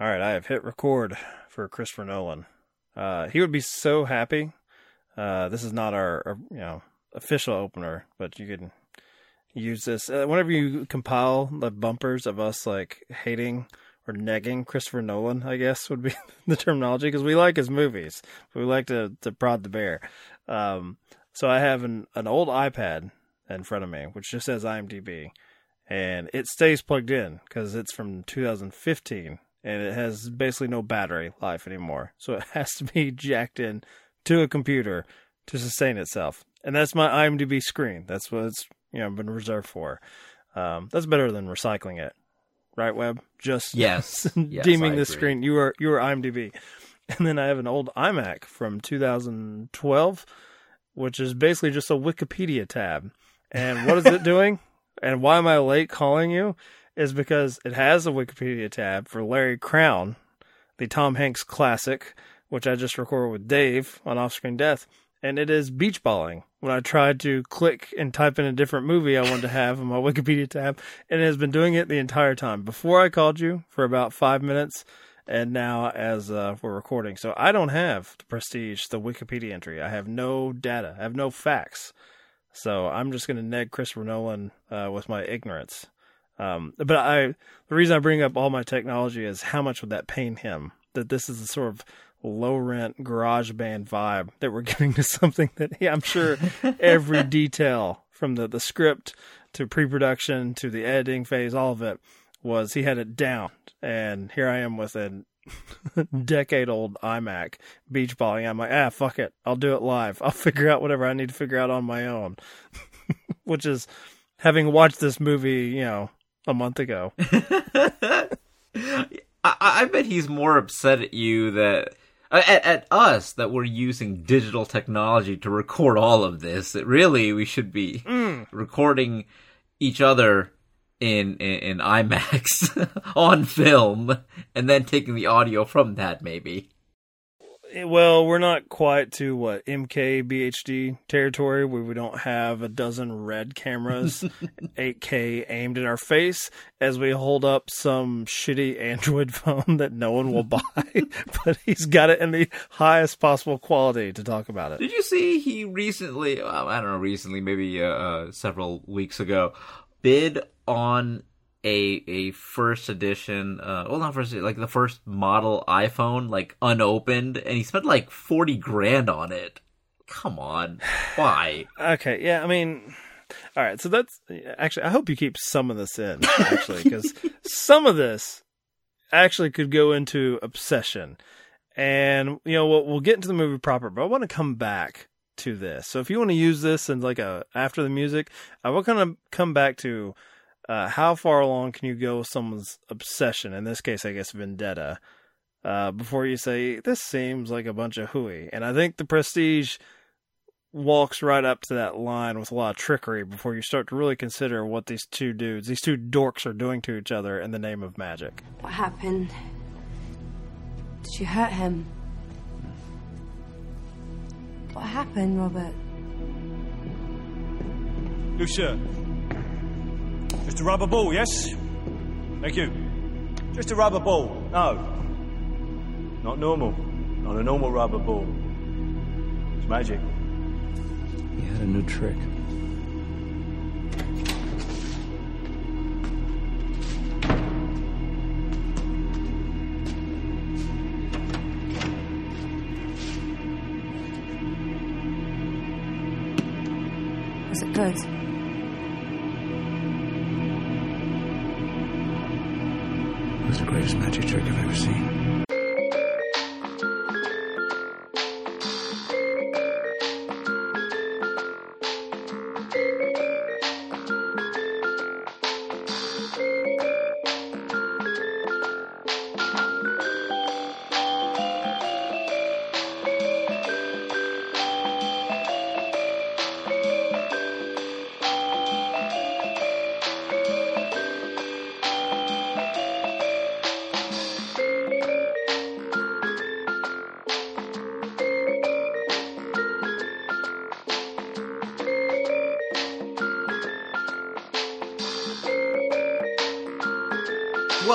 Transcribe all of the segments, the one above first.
All right, I have hit record for Christopher Nolan. Uh, he would be so happy. Uh, this is not our, our, you know official opener, but you can use this uh, whenever you compile the bumpers of us like hating or negging Christopher Nolan. I guess would be the terminology because we like his movies. We like to to prod the bear. Um, so I have an an old iPad in front of me, which just says IMDb, and it stays plugged in because it's from 2015 and it has basically no battery life anymore. So it has to be jacked in to a computer to sustain itself. And that's my IMDb screen. That's what it's you know been reserved for. Um, that's better than recycling it, right? Web just yes, yes deeming the screen. You are you are IMDb, and then I have an old iMac from 2012, which is basically just a Wikipedia tab. And what is it doing? And why am I late calling you? Is because it has a Wikipedia tab for Larry Crowne, the Tom Hanks classic, which I just recorded with Dave on Offscreen Death, and it is beach balling. When I tried to click and type in a different movie I wanted to have in my Wikipedia tab, and it has been doing it the entire time. Before I called you for about five minutes, and now as uh, we're recording. So I don't have the prestige, the Wikipedia entry. I have no data. I have no facts. So I'm just going to neg Christopher Nolan uh, with my ignorance. Um, but I, the reason I bring up all my technology is how much would that pain him? That this is a sort of low rent garage band vibe that we're giving to something that yeah, I'm sure every detail from the, the script to pre production to the editing phase, all of it was he had it down. And here I am with a decade old iMac beach balling. I'm like, ah, fuck it. I'll do it live. I'll figure out whatever I need to figure out on my own. Which is having watched this movie, you know, a month ago. I, I, bet he's more upset at you that at, at us that we're using digital technology to record all of this. That really we should be mm. recording each other in, in, in IMAX on film and then taking the audio from that maybe. Well, we're not quite to what MKBHD territory where we don't have a dozen red cameras, 8K aimed at our face as we hold up some shitty Android phone that no one will buy, but he's got it in the highest possible quality to talk about it. Did you see he recently, I don't know, recently, maybe uh, uh, several weeks ago, bid on a a first edition uh well not first like the first model iphone like unopened and he spent like 40 grand on it. Come on. Why? Okay yeah i mean all right so that's actually i hope you keep some of this in actually because some of this actually could go into obsession. And you know we'll, we'll get into the movie proper but i want to come back to this. So if you want to use this and like a after the music i will kind of come back to uh, how far along can you go with someone's obsession? In this case, I guess vendetta. Uh, before you say this seems like a bunch of hooey, and I think the Prestige walks right up to that line with a lot of trickery before you start to really consider what these two dudes, these two dorks, are doing to each other in the name of magic. What happened? Did you hurt him? What happened, Robert? Lucia, just a rubber ball, yes? Thank you. Just a rubber ball. No. Not normal. Not a normal rubber ball. It's magic. He had a new trick. Was it good?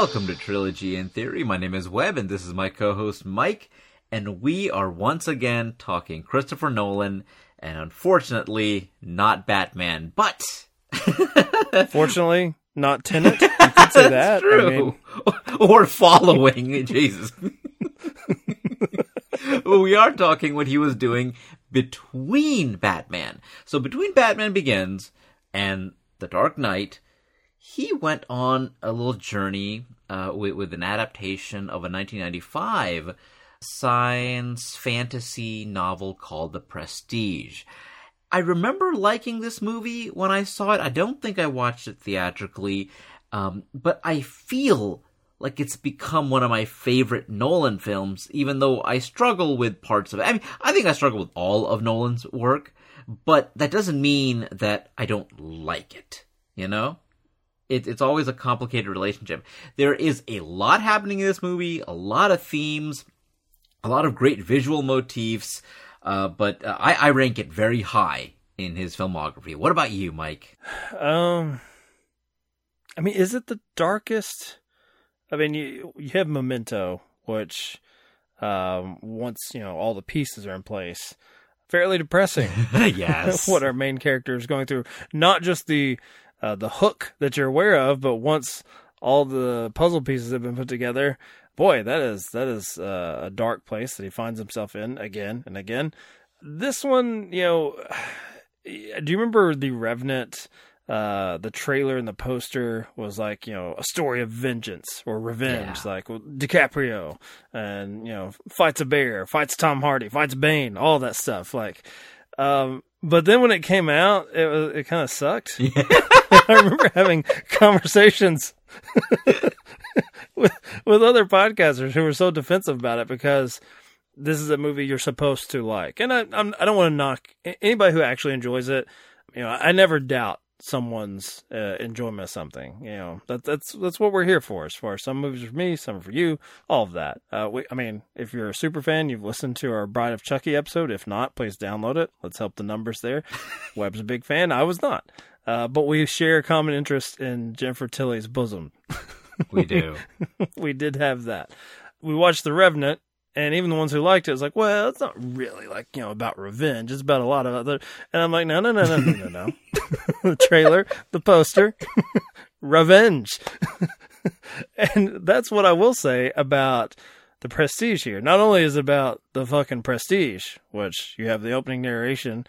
Welcome to Trilogy in Theory. My name is Webb, and this is my co-host Mike, and we are once again talking Christopher Nolan, and unfortunately, not Batman, but Fortunately, not Tenet. You could say that. I true, mean, or following Jesus. We are talking what he was doing between Batman. So between Batman Begins and The Dark Knight, he went on a little journey uh, with, with an adaptation of a 1995 science fantasy novel called The Prestige. I remember liking this movie when I saw it. I don't think I watched it theatrically, um, but I feel like it's become one of my favorite Nolan films, even though I struggle with parts of it. I mean, I think I struggle with all of Nolan's work, but that doesn't mean that I don't like it, you know? It, it's always a complicated relationship. There is a lot happening in this movie, a lot of themes, a lot of great visual motifs, uh, but uh, I, I rank it very high in his filmography. What about you, Mike? um, I mean, is it the darkest? I mean, you you have Memento, which, um, once you know all the pieces are in place, fairly depressing. yes. what our main character is going through. Not just the uh, the hook that you're aware of, but once all the puzzle pieces have been put together, boy, that is that is uh, a dark place that he finds himself in again and again. This one, you know, do you remember the Revenant? Uh, the trailer and the poster was like, you know, a story of vengeance or revenge, Yeah. like DiCaprio and, you know, fights a bear, fights Tom Hardy, fights Bane, all that stuff. Like, um, but then when it came out, it was, it kind of sucked. I remember having conversations with, with other podcasters who were so defensive about it because this is a movie you're supposed to like. And I, I'm, I don't want to knock anybody who actually enjoys it. You know, I never doubt someone's uh, enjoyment of something. You know, that, that's that's what we're here for. As far as some movies are for me, some for you, all of that. Uh, we, I mean, if you're a super fan, you've listened to our Bride of Chucky episode. If not, please download it. Let's help the numbers there. Webb's a big fan. I was not. Uh, but we share a common interest in Jennifer Tilly's bosom. we do. we did have that. We watched The Revenant, and even the ones who liked it was like, well, it's not really like, you know, about revenge. It's about a lot of other. And I'm like, no, no, no, no, no, no, no. the trailer, the poster, revenge. and that's what I will say about the prestige here. Not only is it about the fucking prestige, which you have the opening narration,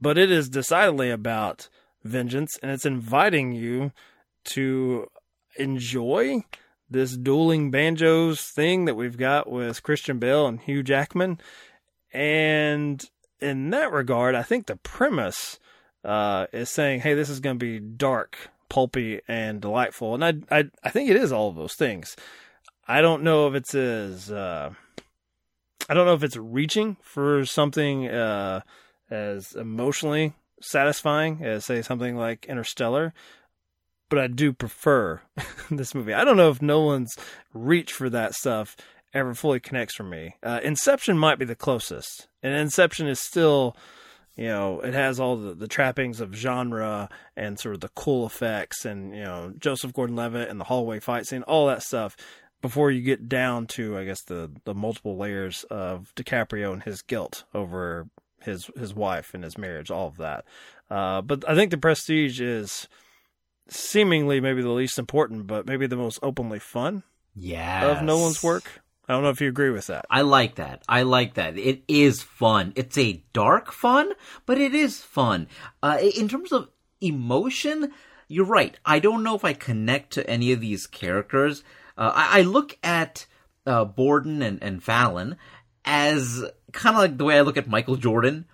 but it is decidedly about vengeance, and it's inviting you to enjoy this dueling banjos thing that we've got with Christian Bale and Hugh Jackman. And in that regard, I think the premise uh, is saying, hey, this is going to be dark, pulpy, and delightful. And I, I, I think it is all of those things. I don't know if it's as, uh, I don't know if it's reaching for something uh, as emotionally satisfying as, say, something like Interstellar but I do prefer this movie. I don't know if Nolan's reach for that stuff ever fully connects for me. Uh, Inception might be the closest, and Inception is still, you know, it has all the, the trappings of genre and sort of the cool effects, and you know, Joseph Gordon-Levitt and the hallway fight scene, all that stuff. Before you get down to, I guess, the the multiple layers of DiCaprio and his guilt over his his wife and his marriage, all of that. Uh, but I think the Prestige is seemingly maybe the least important, but maybe the most openly fun Yeah. of Nolan's work. I don't know if you agree with that. I like that. I like that. It is fun. It's a dark fun, but it is fun. Uh, in terms of emotion, you're right. I don't know if I connect to any of these characters. Uh, I, I look at uh, Borden and, and Fallon as kind of like the way I look at Michael Jordan.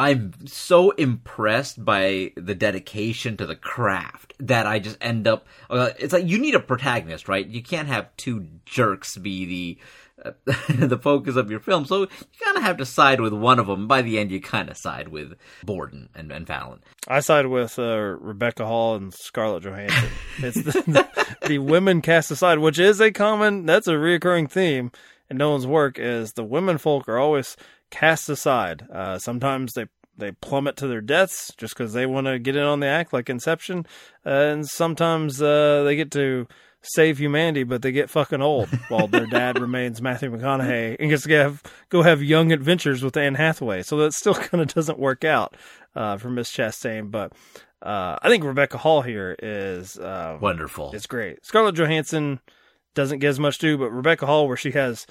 I'm so impressed by the dedication to the craft that I just end up. Uh, it's like you need a protagonist, right? You can't have two jerks be the uh, the focus of your film, so you kind of have to side with one of them. By the end, you kind of side with Borden and, and Fallon. I side with uh, Rebecca Hall and Scarlett Johansson. it's the, the, the women cast aside, which is a common, that's a reoccurring theme in Nolan's work. Is the women folk are always cast aside. Uh, sometimes they they plummet to their deaths just because they want to get in on the act, like Inception, uh, and sometimes uh, they get to save humanity, but they get fucking old while their dad remains Matthew McConaughey and gets to have, go have young adventures with Anne Hathaway. So that still kind of doesn't work out uh, for Miss Chastain. But uh, I think Rebecca Hall here is uh, Wonderful. it's great. Scarlett Johansson doesn't get as much due, but Rebecca Hall, where she has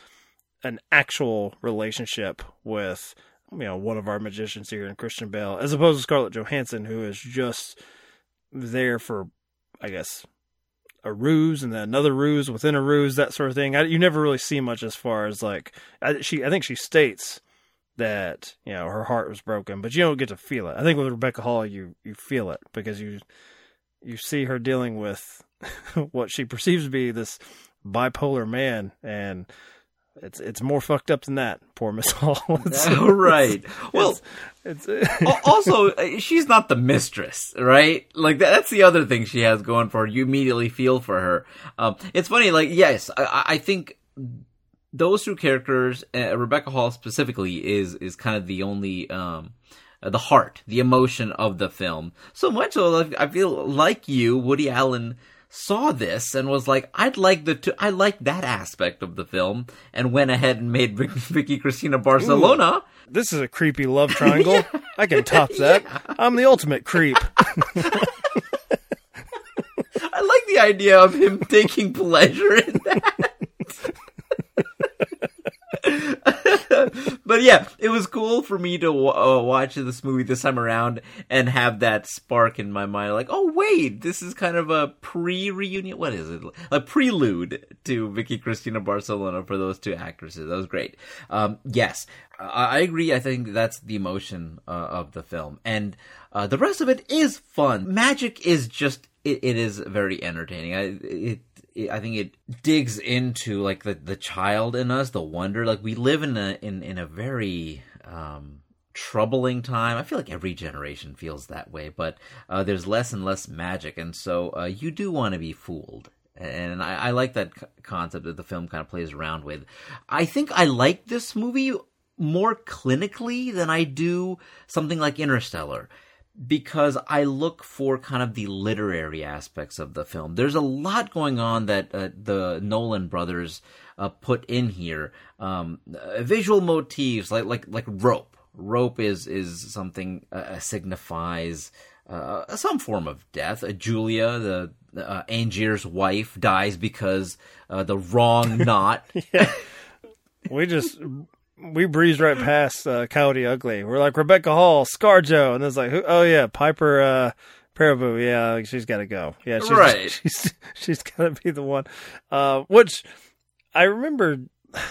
an actual relationship with you know one of our magicians here in Christian Bale, as opposed to Scarlett Johansson, who is just there for, I guess, a ruse and then another ruse within a ruse, that sort of thing. I, you never really see much as far as like I, she. I think she states that you know her heart was broken, but you don't get to feel it. I think with Rebecca Hall, you you feel it because you you see her dealing with what she perceives to be this bipolar man and it's it's more fucked up than that poor miss hall it's, right. Well, it's, Al- also, uh, she's not the mistress, right? Like that, that's the other thing she has going for her. You immediately feel for her. Um, it's funny, like yes, I- I, I think those two characters, uh, Rebecca Hall specifically, is is kind of the only um, uh, the heart, the emotion of the film. So much so, I feel like you, Woody Allen saw this and was like, I'd like the two, I like that aspect of the film, and went ahead and made Vic- Vicky Cristina Barcelona. this is a creepy love triangle. I can top that. I'm the ultimate creep. I like the idea of him taking pleasure in that. but yeah, it was cool for me to uh, watch this movie this time around and have that spark in my mind, like, oh wait, this is kind of a pre-reunion. What is it? A prelude to Vicky Cristina Barcelona for those two actresses. That was great. Um, yes, I, I agree. I think that's the emotion uh, of the film, and uh, the rest of it is fun. Magic is just it, it is very entertaining. I it, I think it digs into like the the child in us, the wonder. Like we live in a in in a very um troubling time. I feel like every generation feels that way, but uh, there's less and less magic, and so uh, you do want to be fooled. And I, I like that c- concept that the film kind of plays around with. I think I like this movie more clinically than I do something like Interstellar because I look for kind of the literary aspects of the film. There's a lot going on that uh, the Nolan brothers uh, put in here. Um, uh, visual motifs like like like rope. Rope is is something uh, signifies uh, some form of death. Uh, Julia, the uh, Angier's wife, dies because uh, the wrong knot. we just we breezed right past uh, Coyote Ugly. We're like Rebecca Hall, ScarJo, and it's like, who, oh yeah, Piper uh, Perabo. Yeah, she's got to go. Yeah, she's, Right. She's she's got to be the one. Uh, which I remember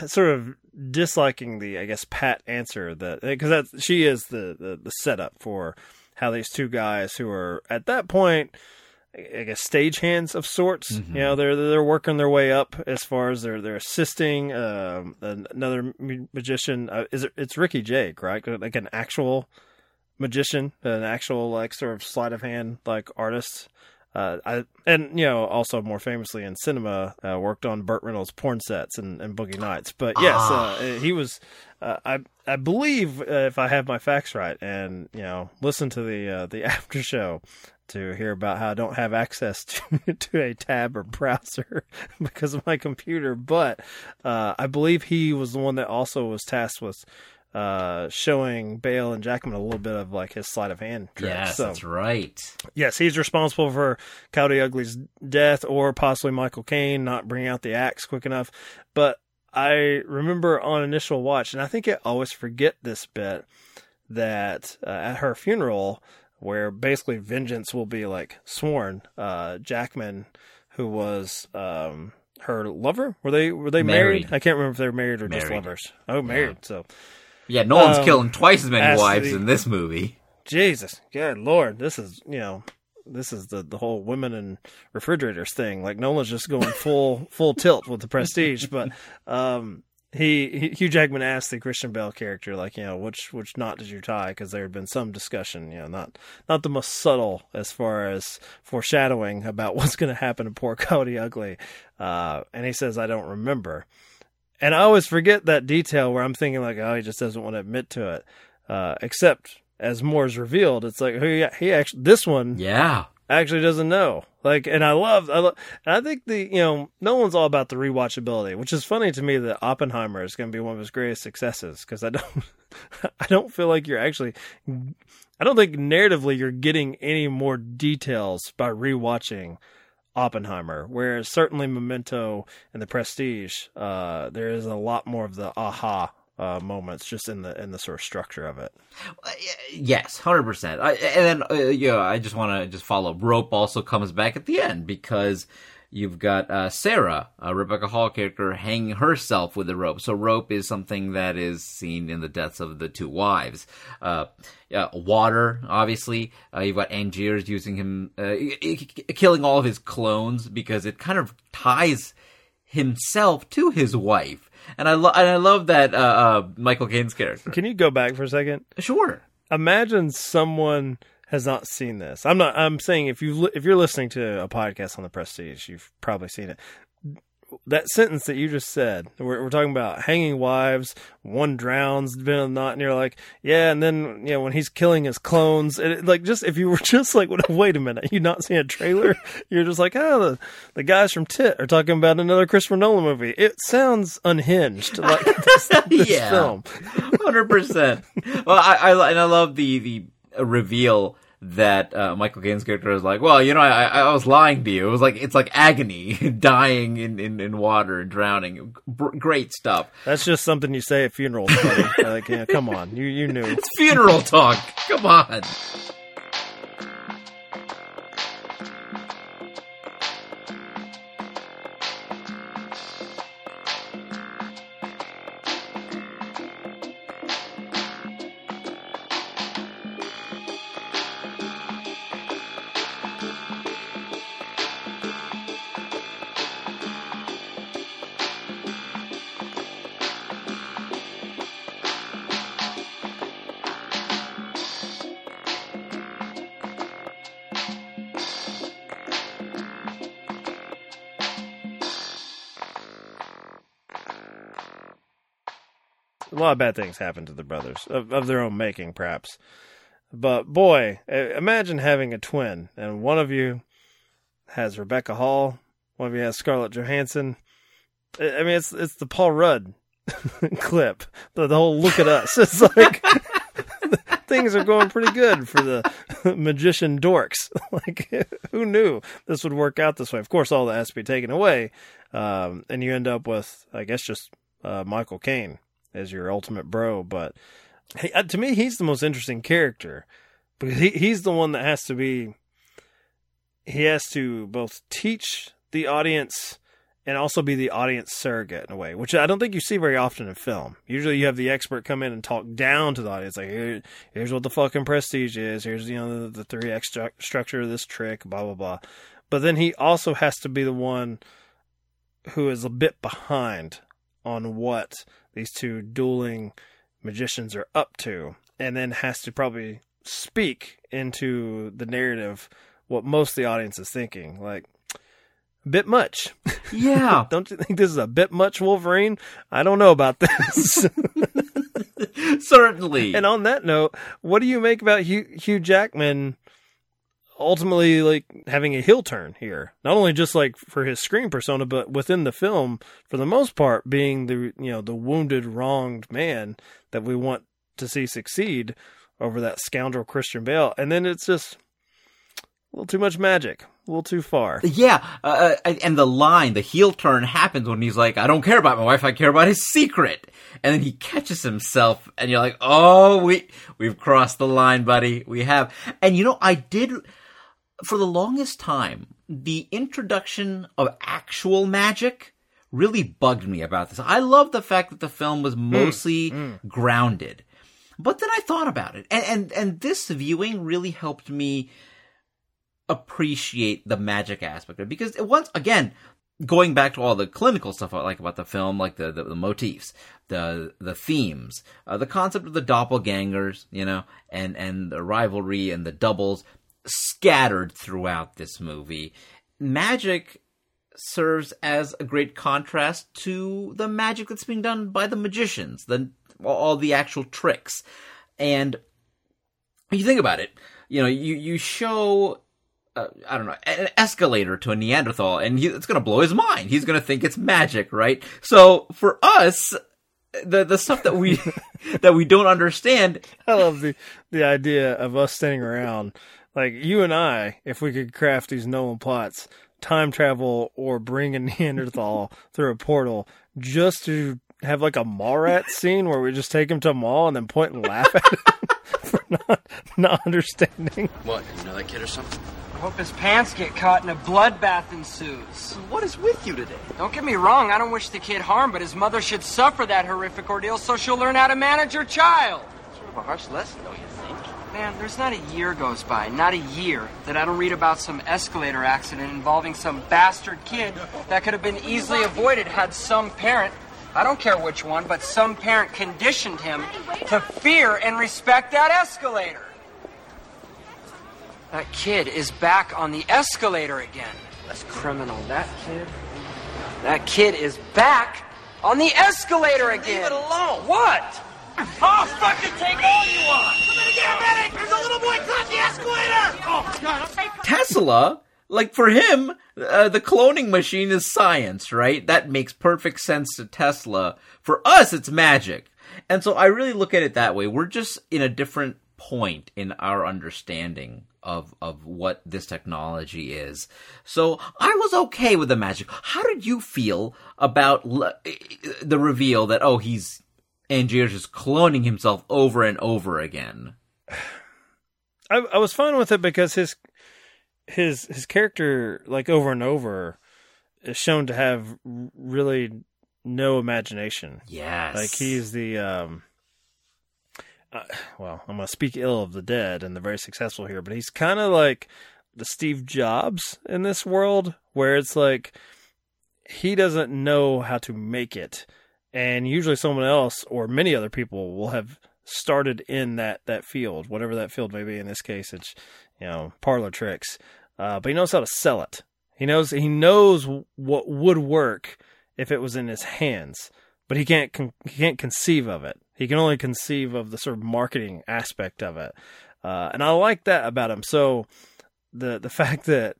sort of disliking the, I guess, pat answer that because that she is the, the the setup for how these two guys who are at that point. I guess stagehands of sorts. You know, they're they're working their way up as far as they're they're assisting um, another magician. Uh, is it? It's Ricky Jay, right? Like an actual magician, an actual like sort of sleight of hand like artist. Uh, I and you know also more famously in cinema uh, worked on Burt Reynolds' porn sets and, and Boogie Nights. But yes, uh, he was. Uh, I I believe uh, if I have my facts right, and you know listen to the uh, the after show to hear about how I don't have access to, to a tab or browser because of my computer. But uh, I believe he was the one that also was tasked with uh, showing Bale and Jackman a little bit of like his sleight of hand tricks. yes, so, that's right. yes, he's responsible for Coyote Ugly's death or possibly Michael Caine not bringing out the axe quick enough. But I remember on initial watch, and I think I always forget this bit that uh, at her funeral, where basically vengeance will be like sworn, uh, Jackman, who was um, her lover, were they were they married? Married. I can't remember if they were married or just lovers. Oh, married. So Yeah, Nolan's Um, killing twice as many wives the- in this movie. Jesus, good lord, this is you know, this is the the whole women and refrigerators thing. Like Nolan's just going full full tilt with the Prestige, but um, he, he Hugh Jackman asked the Christian Bale character like you know which which knot did you tie because there had been some discussion you know not not the most subtle as far as foreshadowing about what's going to happen to poor Coyote Ugly, uh, and he says I don't remember. And I always forget that detail where I'm thinking like, oh, he just doesn't want to admit to it. Uh, except as more is revealed, it's like he, he actually this one Yeah. actually doesn't know. Like, and I love, I love, and I think the, you know, no one's all about the rewatchability, which is funny to me that Oppenheimer is going to be one of his greatest successes because I don't, I don't feel like you're actually, I don't think narratively you're getting any more details by rewatching Oppenheimer, whereas certainly Memento and The Prestige, uh, there is a lot more of the aha uh, moments just in the in the sort of structure of it. Uh, yes, hundred percent. And then uh, yeah, I just want to just follow. Rope also comes back at the end because you've got uh, Sarah, a Rebecca Hall character, hanging herself with a rope. So rope is something that is seen in the deaths of the two wives. Uh, water, obviously. Uh, you've got Angiers using him, uh, killing all of his clones because it kind of ties himself to his wife and I lo- and I love that uh, uh, Michael Caine's character. Can you go back for a second? Sure. Imagine someone has not seen this. I'm not. I'm saying if you if you're listening to a podcast on the Prestige, you've probably seen it that sentence that you just said, we're, we're, talking about hanging wives, one drowns, been a knot, and you're like, yeah, and then you know when he's killing his clones, it, like just if you were just like, wait a minute, you not seen a trailer? you're just like, oh, the the guys from Tit are talking about another Christopher Nolan movie. It sounds unhinged, like this, this yeah, film, hundred percent. Well, I, I and I love the the reveal that uh, Michael Caine's character is like, well, you know, I, I was lying to you. It was like it's like agony, dying in, in, in water and drowning. B- great stuff. That's just something you say at funerals, buddy. like, yeah, come on, you you knew. It's funeral talk. Come on. A lot of bad things happen to the brothers of, of their own making, perhaps. But boy, imagine having a twin, and one of you has Rebecca Hall, one of you has Scarlett Johansson. I mean, it's it's the Paul Rudd clip, the, the whole "Look at us." It's like things are going pretty good for the magician dorks. like, who knew this would work out this way? Of course, all that has to be taken away, um, and you end up with, I guess, just uh, Michael Caine as your ultimate bro. But uh, to me, he's the most interesting character because he, he's the one that has to be. He has to both teach the audience and also be the audience surrogate in a way, which I don't think you see very often in film. Usually, you have the expert come in and talk down to the audience, like, Here, "Here's what the fucking prestige is. Here's you know the, the three X structure of this trick, blah blah blah." But then he also has to be the one who is a bit behind on what these two dueling magicians are up to, and then has to probably speak into the narrative what most of the audience is thinking. Like, a bit much. Yeah. don't you think this is a bit much, Wolverine? I don't know about this. Certainly. And on that note, what do you make about Hugh, Hugh Jackman ultimately like having a heel turn here. Not only just like for his screen persona, but within the film, for the most part, being the you know the wounded, wronged man that we want to see succeed over that scoundrel Christian Bale, and then it's just a little too much magic, a little too far. Yeah, uh, uh and the line, the heel turn happens when he's like, "I don't care about my wife, I care about his secret," and then he catches himself, and you're like, "Oh, we we've crossed the line, buddy. We have." And you know, I did for the longest time, the introduction of actual magic really bugged me about this. I love the fact that the film was hmm. mostly mm, mm. grounded. But then I thought about it, and, and and this viewing really helped me appreciate the magic aspect of it because once again, going back to all the clinical stuff I like about the film, like the the, the motifs, the the themes, uh, the concept of the doppelgangers, you know, and and the rivalry and the doubles, scattered throughout this movie. Magic serves as a great contrast to the magic that's being done by the magicians, the all the actual tricks. And you think about it, you know, you you show uh, I don't know, an escalator to a Neanderthal, and he, it's going to blow his mind. He's going to think it's magic, right? So for us, the the stuff that we that we don't understand, I love the the idea of us standing around, like you and I, if we could craft these Nolan plots, time travel or bring a Neanderthal through a portal just to have like a Mallrat scene where we just take him to a mall and then point and laugh at him for not not understanding. What? You know that kid or something? I hope his pants get caught and a bloodbath ensues. What is with you today? Don't get me wrong, I don't wish the kid harm, but his mother should suffer that horrific ordeal so she'll learn how to manage her child. Sort of a harsh lesson, don't you think? Man, there's not a year goes by, not a year, that I don't read about some escalator accident involving some bastard kid that could have been easily avoided had some parent, I don't care which one, but some parent conditioned him to fear and respect that escalator. That kid is back on the escalator again. That's criminal. That kid. That kid is back on the escalator again. Leave it alone. What? I'll fucking take all you want! Somebody get a medic! There's a little boy caught the escalator! Oh, God, Tesla, like for him, uh, the cloning machine is science, right? That makes perfect sense to Tesla. For us, it's magic. And so I really look at it that way. We're just in a different point in our understanding of of what this technology is. So I was okay with the magic. How did you feel about l- the reveal that oh he's Angiers is just cloning himself over and over again? I, I was fine with it because his his his character, like over and over, is shown to have really no imagination. Yes, Like he's the um. Uh, well, I'm gonna speak ill of the dead and the very successful here, but he's kind of like the Steve Jobs in this world, where it's like he doesn't know how to make it, and usually someone else or many other people will have started in that that field, whatever that field may be. In this case, it's you know parlor tricks, uh, but he knows how to sell it. He knows he knows what would work if it was in his hands, but he can't con- he can't conceive of it. He can only conceive of the sort of marketing aspect of it, uh, and I like that about him. So the the fact that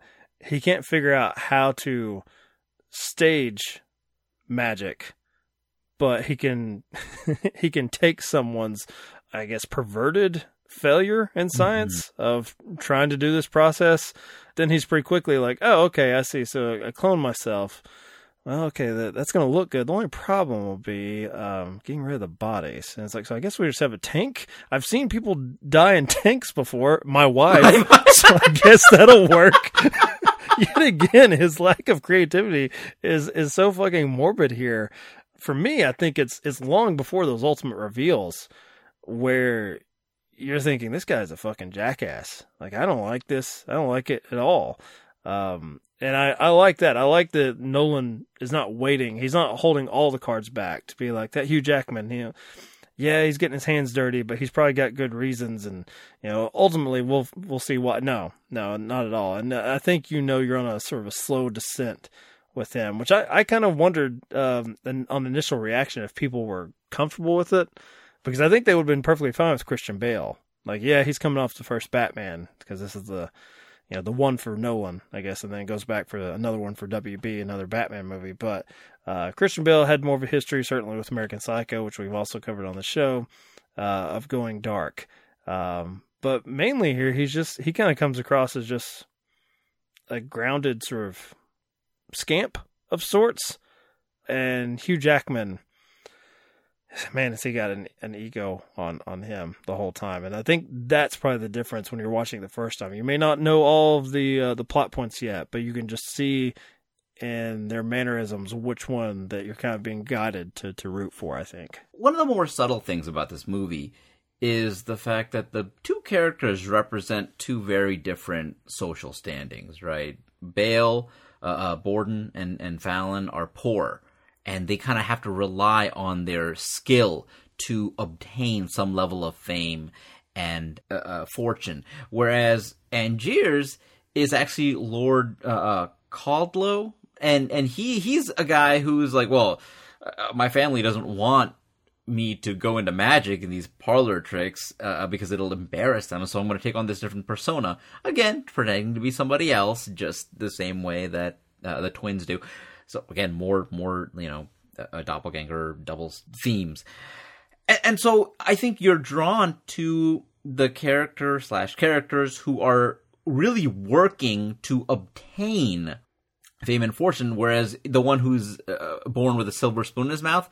he can't figure out how to stage magic, but he can he can take someone's I guess perverted failure in science of trying to do this process, then he's pretty quickly like, oh, okay, I see. So I clone myself. Well, okay, that, that's going to look good. The only problem will be um, getting rid of the bodies. And it's like, so I guess we just have a tank. I've seen people die in tanks before. My wife, so I guess that'll work. Yet again, his lack of creativity is is so fucking morbid here. For me, I think it's it's long before those ultimate reveals where you're thinking this guy's a fucking jackass. Like I don't like this. I don't like it at all. Um, and I, I like that. I like that Nolan is not waiting. He's not holding all the cards back to be like that Hugh Jackman, you know. Yeah, he's getting his hands dirty, but he's probably got good reasons and you know, ultimately we'll we'll see what no, no, not at all. And I think you know you're on a sort of a slow descent with him, which I, I kind of wondered um, on the initial reaction if people were comfortable with it because I think they would have been perfectly fine with Christian Bale. Like, yeah, he's coming off the first Batman because this is the, you know, the one for Nolan, I guess, and then it goes back for another one for WB, another Batman movie. But uh, Christian Bale had more of a history, certainly with American Psycho, which we've also covered on the show, uh, of going dark. Um, but mainly here, he's just he kind of comes across as just a grounded sort of scamp of sorts, and Hugh Jackman man, has he got an, an ego on, on him the whole time. And I think that's probably the difference when you're watching the first time. You may not know all of the uh, the plot points yet, but you can just see in their mannerisms which one that you're kind of being guided to, to root for, I think. One of the more subtle things about this movie is the fact that the two characters represent two very different social standings, right? Bale, uh, uh, Borden, and, and Fallon are poor and they kind of have to rely on their skill to obtain some level of fame and uh, uh, fortune. Whereas Angiers is actually Lord uh, uh, Caldlow, and and he he's a guy who's like, well, uh, my family doesn't want me to go into magic and these parlor tricks uh, because it'll embarrass them. So I'm going to take on this different persona again, pretending to be somebody else, just the same way that uh, the twins do. So again, more more you know, a doppelganger doubles themes, and, and so I think you're drawn to the character slash characters who are really working to obtain fame and fortune, whereas the one who's uh, born with a silver spoon in his mouth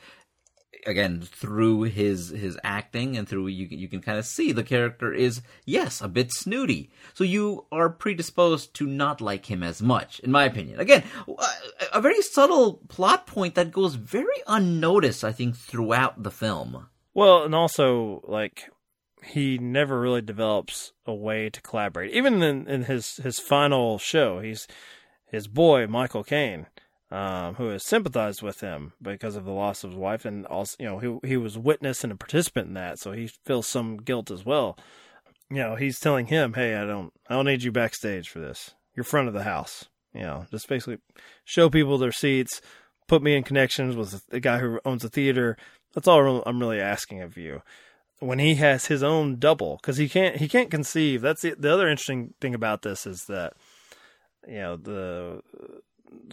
again through his his acting and through you you can kind of see the character is yes a bit snooty. So you are predisposed to not like him as much in my opinion. Again a very subtle plot point that goes very unnoticed i think throughout the film. Well, and also like he never really develops a way to collaborate. Even in, in his his final show, he's his boy Michael Caine, um, who has sympathized with him because of the loss of his wife, and also you know he he was witness and a participant in that, so he feels some guilt as well. You know, he's telling him, "Hey, I don't I don't need you backstage for this. You're front of the house. You know, just basically show people their seats." Put me in connections with the guy who owns the theater. That's all I'm really asking of you when he has his own double because he can't he can't conceive that's the, the other interesting thing about this is that you know the, the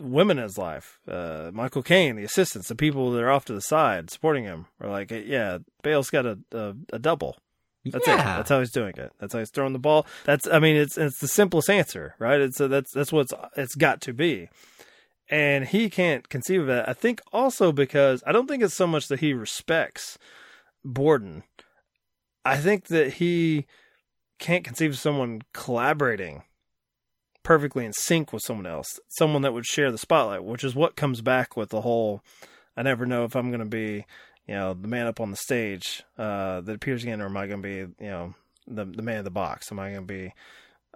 women in his life uh, michael caine the assistants the people that are off to the side supporting him are like yeah bale's got a, a, a double. That's it. That's how he's doing it. That's how he's throwing the ball. That's i mean it's it's the simplest answer right? It's uh that's that's what it's, it's got to be. And he can't conceive of it i think also because i don't think it's so much that he respects borden. I think that he can't conceive of someone collaborating perfectly in sync with someone else, someone that would share the spotlight, which is what comes back with the whole I never know if I'm going to be, you know, the man up on the stage uh, that appears again, or am I going to be, you know, the the man in the box? Am I going to be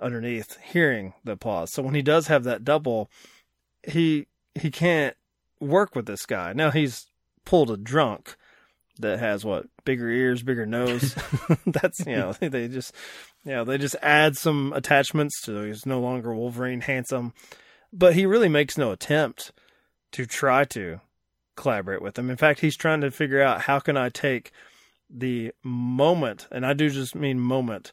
underneath hearing the applause? So when he does have that double, he he can't work with this guy. Now he's pulled a drunk that has what bigger ears, bigger nose. That's you know they just know they just add some attachments to he's no longer Wolverine handsome, but he really makes no attempt to try to collaborate with him. In fact, he's trying to figure out how can I take the moment, and I do just mean moment,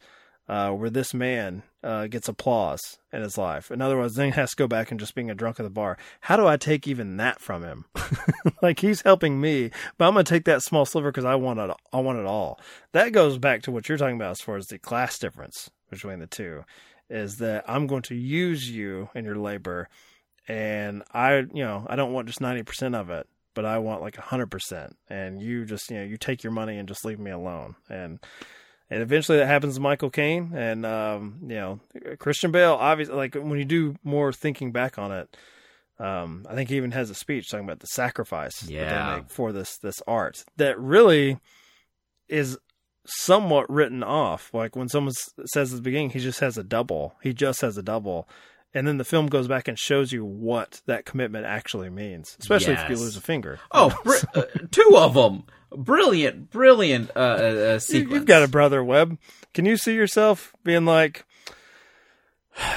uh, where this man uh, gets applause in his life. In other words, then he has to go back and just being a drunk at the bar. How do I take even that from him? like he's helping me, but I'm going to take that small sliver because I want it. I want it all. That goes back to what you're talking about as far as the class difference between the two. Is that I'm going to use you in your labor, and I, you know, I don't want just ninety percent of it, but I want like hundred percent. And you just, you know, you take your money and just leave me alone. And and eventually that happens to Michael Caine and um, you know Christian Bale. Obviously, like when you do more thinking back on it, um, I think he even has a speech talking about the sacrifice that Yeah. they make for this this art that really is somewhat written off. Like when someone says at the beginning, he just has a double. He just has a double. And then the film goes back and shows you what that commitment actually means, especially if you lose a finger. oh br- uh, two of them brilliant brilliant uh, uh, uh sequence You've got a brother, Webb. Can you see yourself being like,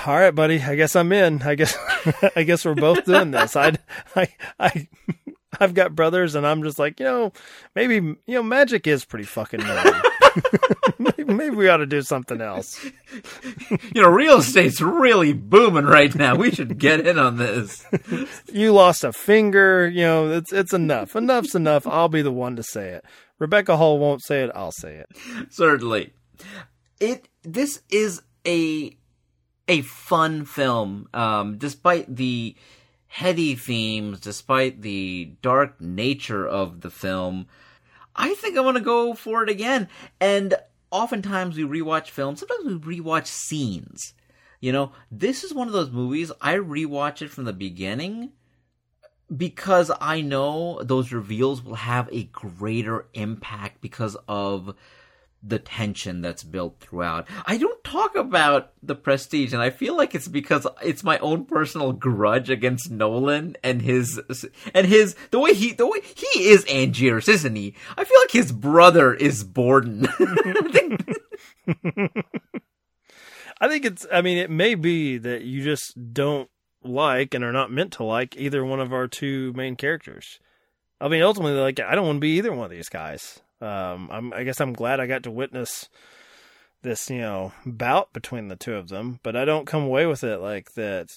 "All right, buddy. I guess I'm in. I guess, I guess we're both doing this." I, I, I, I've got brothers, and I'm just like, you know, maybe you know, magic is pretty fucking nerdy. maybe, maybe we ought to do something else. you know real estate's really booming right now we should get in on this You lost a finger. You know, it's it's enough. Enough's enough. I'll be the one to say it. Rebecca Hall won't say it. I'll say it. certainly it this is a a fun film um despite the heady themes despite the dark nature of the film. I think i want to go for it again. And oftentimes we rewatch films sometimes we rewatch scenes. You know this is one of those movies i rewatch it from the beginning because I know those reveals will have a greater impact because of the tension that's built throughout. I don't talk about the prestige, and I feel like it's because it's my own personal grudge against Nolan and his and his the way he the way he is Angiers, isn't he? I feel like his brother is Borden. I think it's. I mean, it may be that you just don't like and are not meant to like either one of our two main characters. I mean, ultimately, like I don't want to be either one of these guys. Um, I'm, I guess I'm glad I got to witness this, you know, bout between the two of them, but I don't come away with it like that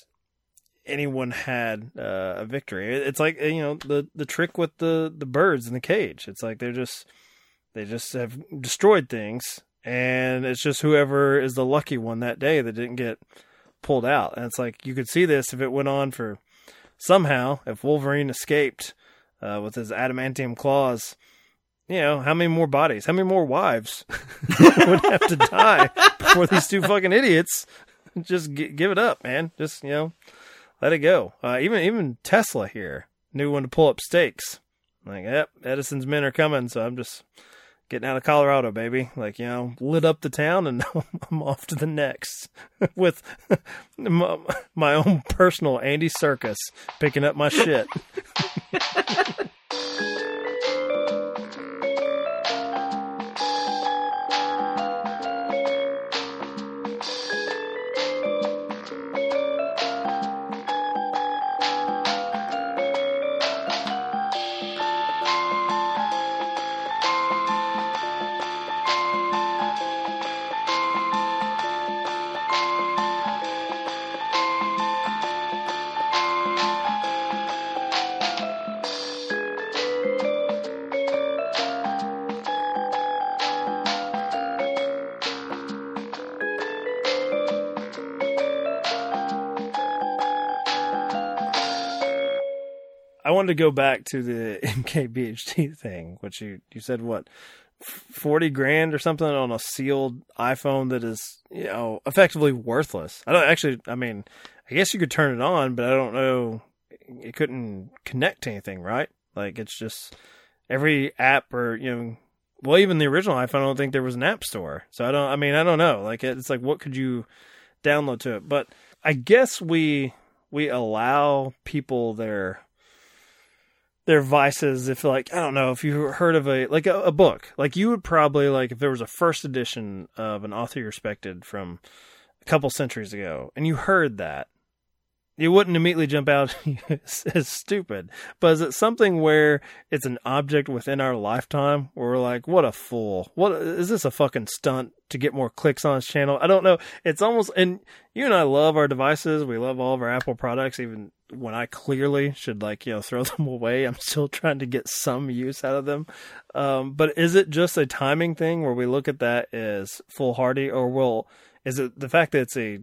anyone had uh, a victory. It's like you know the the trick with the the birds in the cage. It's like they're just they just have destroyed things, and it's just whoever is the lucky one that day that didn't get pulled out. And it's like you could see this if it went on for somehow if Wolverine escaped uh, with his adamantium claws. You know, how many more bodies, how many more wives would have to die before these two fucking idiots just g- give it up, man? Just, you know, let it go. Uh, even even Tesla here knew when to pull up stakes. Like, yep, Edison's men are coming, so I'm just getting out of Colorado, baby. Like, you know, lit up the town, and I'm off to the next with my, my own personal Andy Serkis picking up my shit. Wanted to go back to the MKBHD thing, which you you said what forty grand or something on a sealed iPhone that is you know effectively worthless. I don't actually. I mean, I guess you could turn it on, but I don't know. It couldn't connect to anything, right? Like it's just every app or you know. Well, even the original iPhone, I don't think there was an app store. So I don't. I mean, I don't know. Like it's like what could you download to it? But I guess we we allow people their their vices if like i don't know if you heard of a like a, a, book. Like you would probably like if there was a first edition of an author you respected from a couple centuries ago and you heard that you wouldn't immediately jump out as stupid but is it something where it's an object within our lifetime where we're like what a fool. What is this a fucking stunt to get more clicks on his channel? I don't know. It's almost and you and i love our devices. We love all of our apple products. Even when I clearly should like you know throw them away, I'm still trying to get some use out of them. Um, but is it just a timing thing where we look at that as foolhardy, or will is it the fact that it's a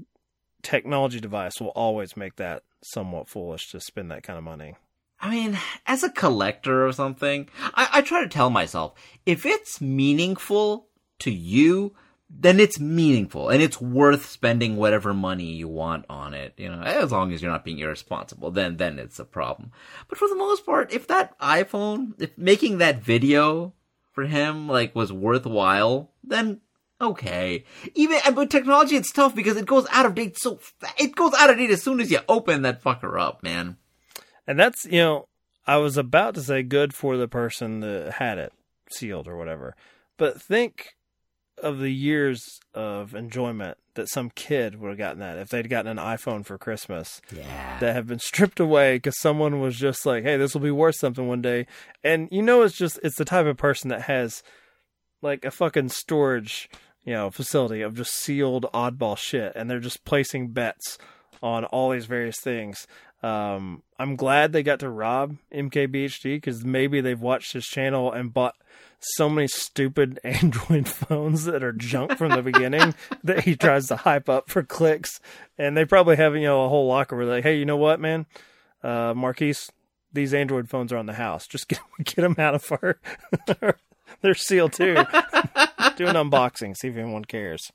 technology device will always make that somewhat foolish to spend that kind of money? I mean, as a collector or something, I, I try to tell myself if it's meaningful to you, then it's meaningful and it's worth spending whatever money you want on it. You know, as long as you're not being irresponsible, then then it's a problem. But for the most part, if that iPhone, if making that video for him like was worthwhile, then okay. Even but technology, it's tough because it goes out of date so fa- it goes out of date as soon as you open that fucker up, man. And that's you know, I was about to say good for the person that had it sealed or whatever, but think of the years of enjoyment that some kid would have gotten that if they'd gotten an iPhone for Christmas. Yeah. That have been stripped away because someone was just like, "Hey, this will be worth something one day," and you know, it's just it's the type of person that has like a fucking storage, you know, facility of just sealed oddball shit, and they're just placing bets on all these various things. Um, I'm glad they got to rob MKBHD because maybe they've watched his channel and bought so many stupid Android phones that are junk from the beginning that he tries to hype up for clicks. And they probably have, you know, a whole locker where they're like, hey, you know what, man? Uh, Marquise, these Android phones are on the house. Just get, get them out of our. They're sealed too. Do an unboxing, see if anyone cares.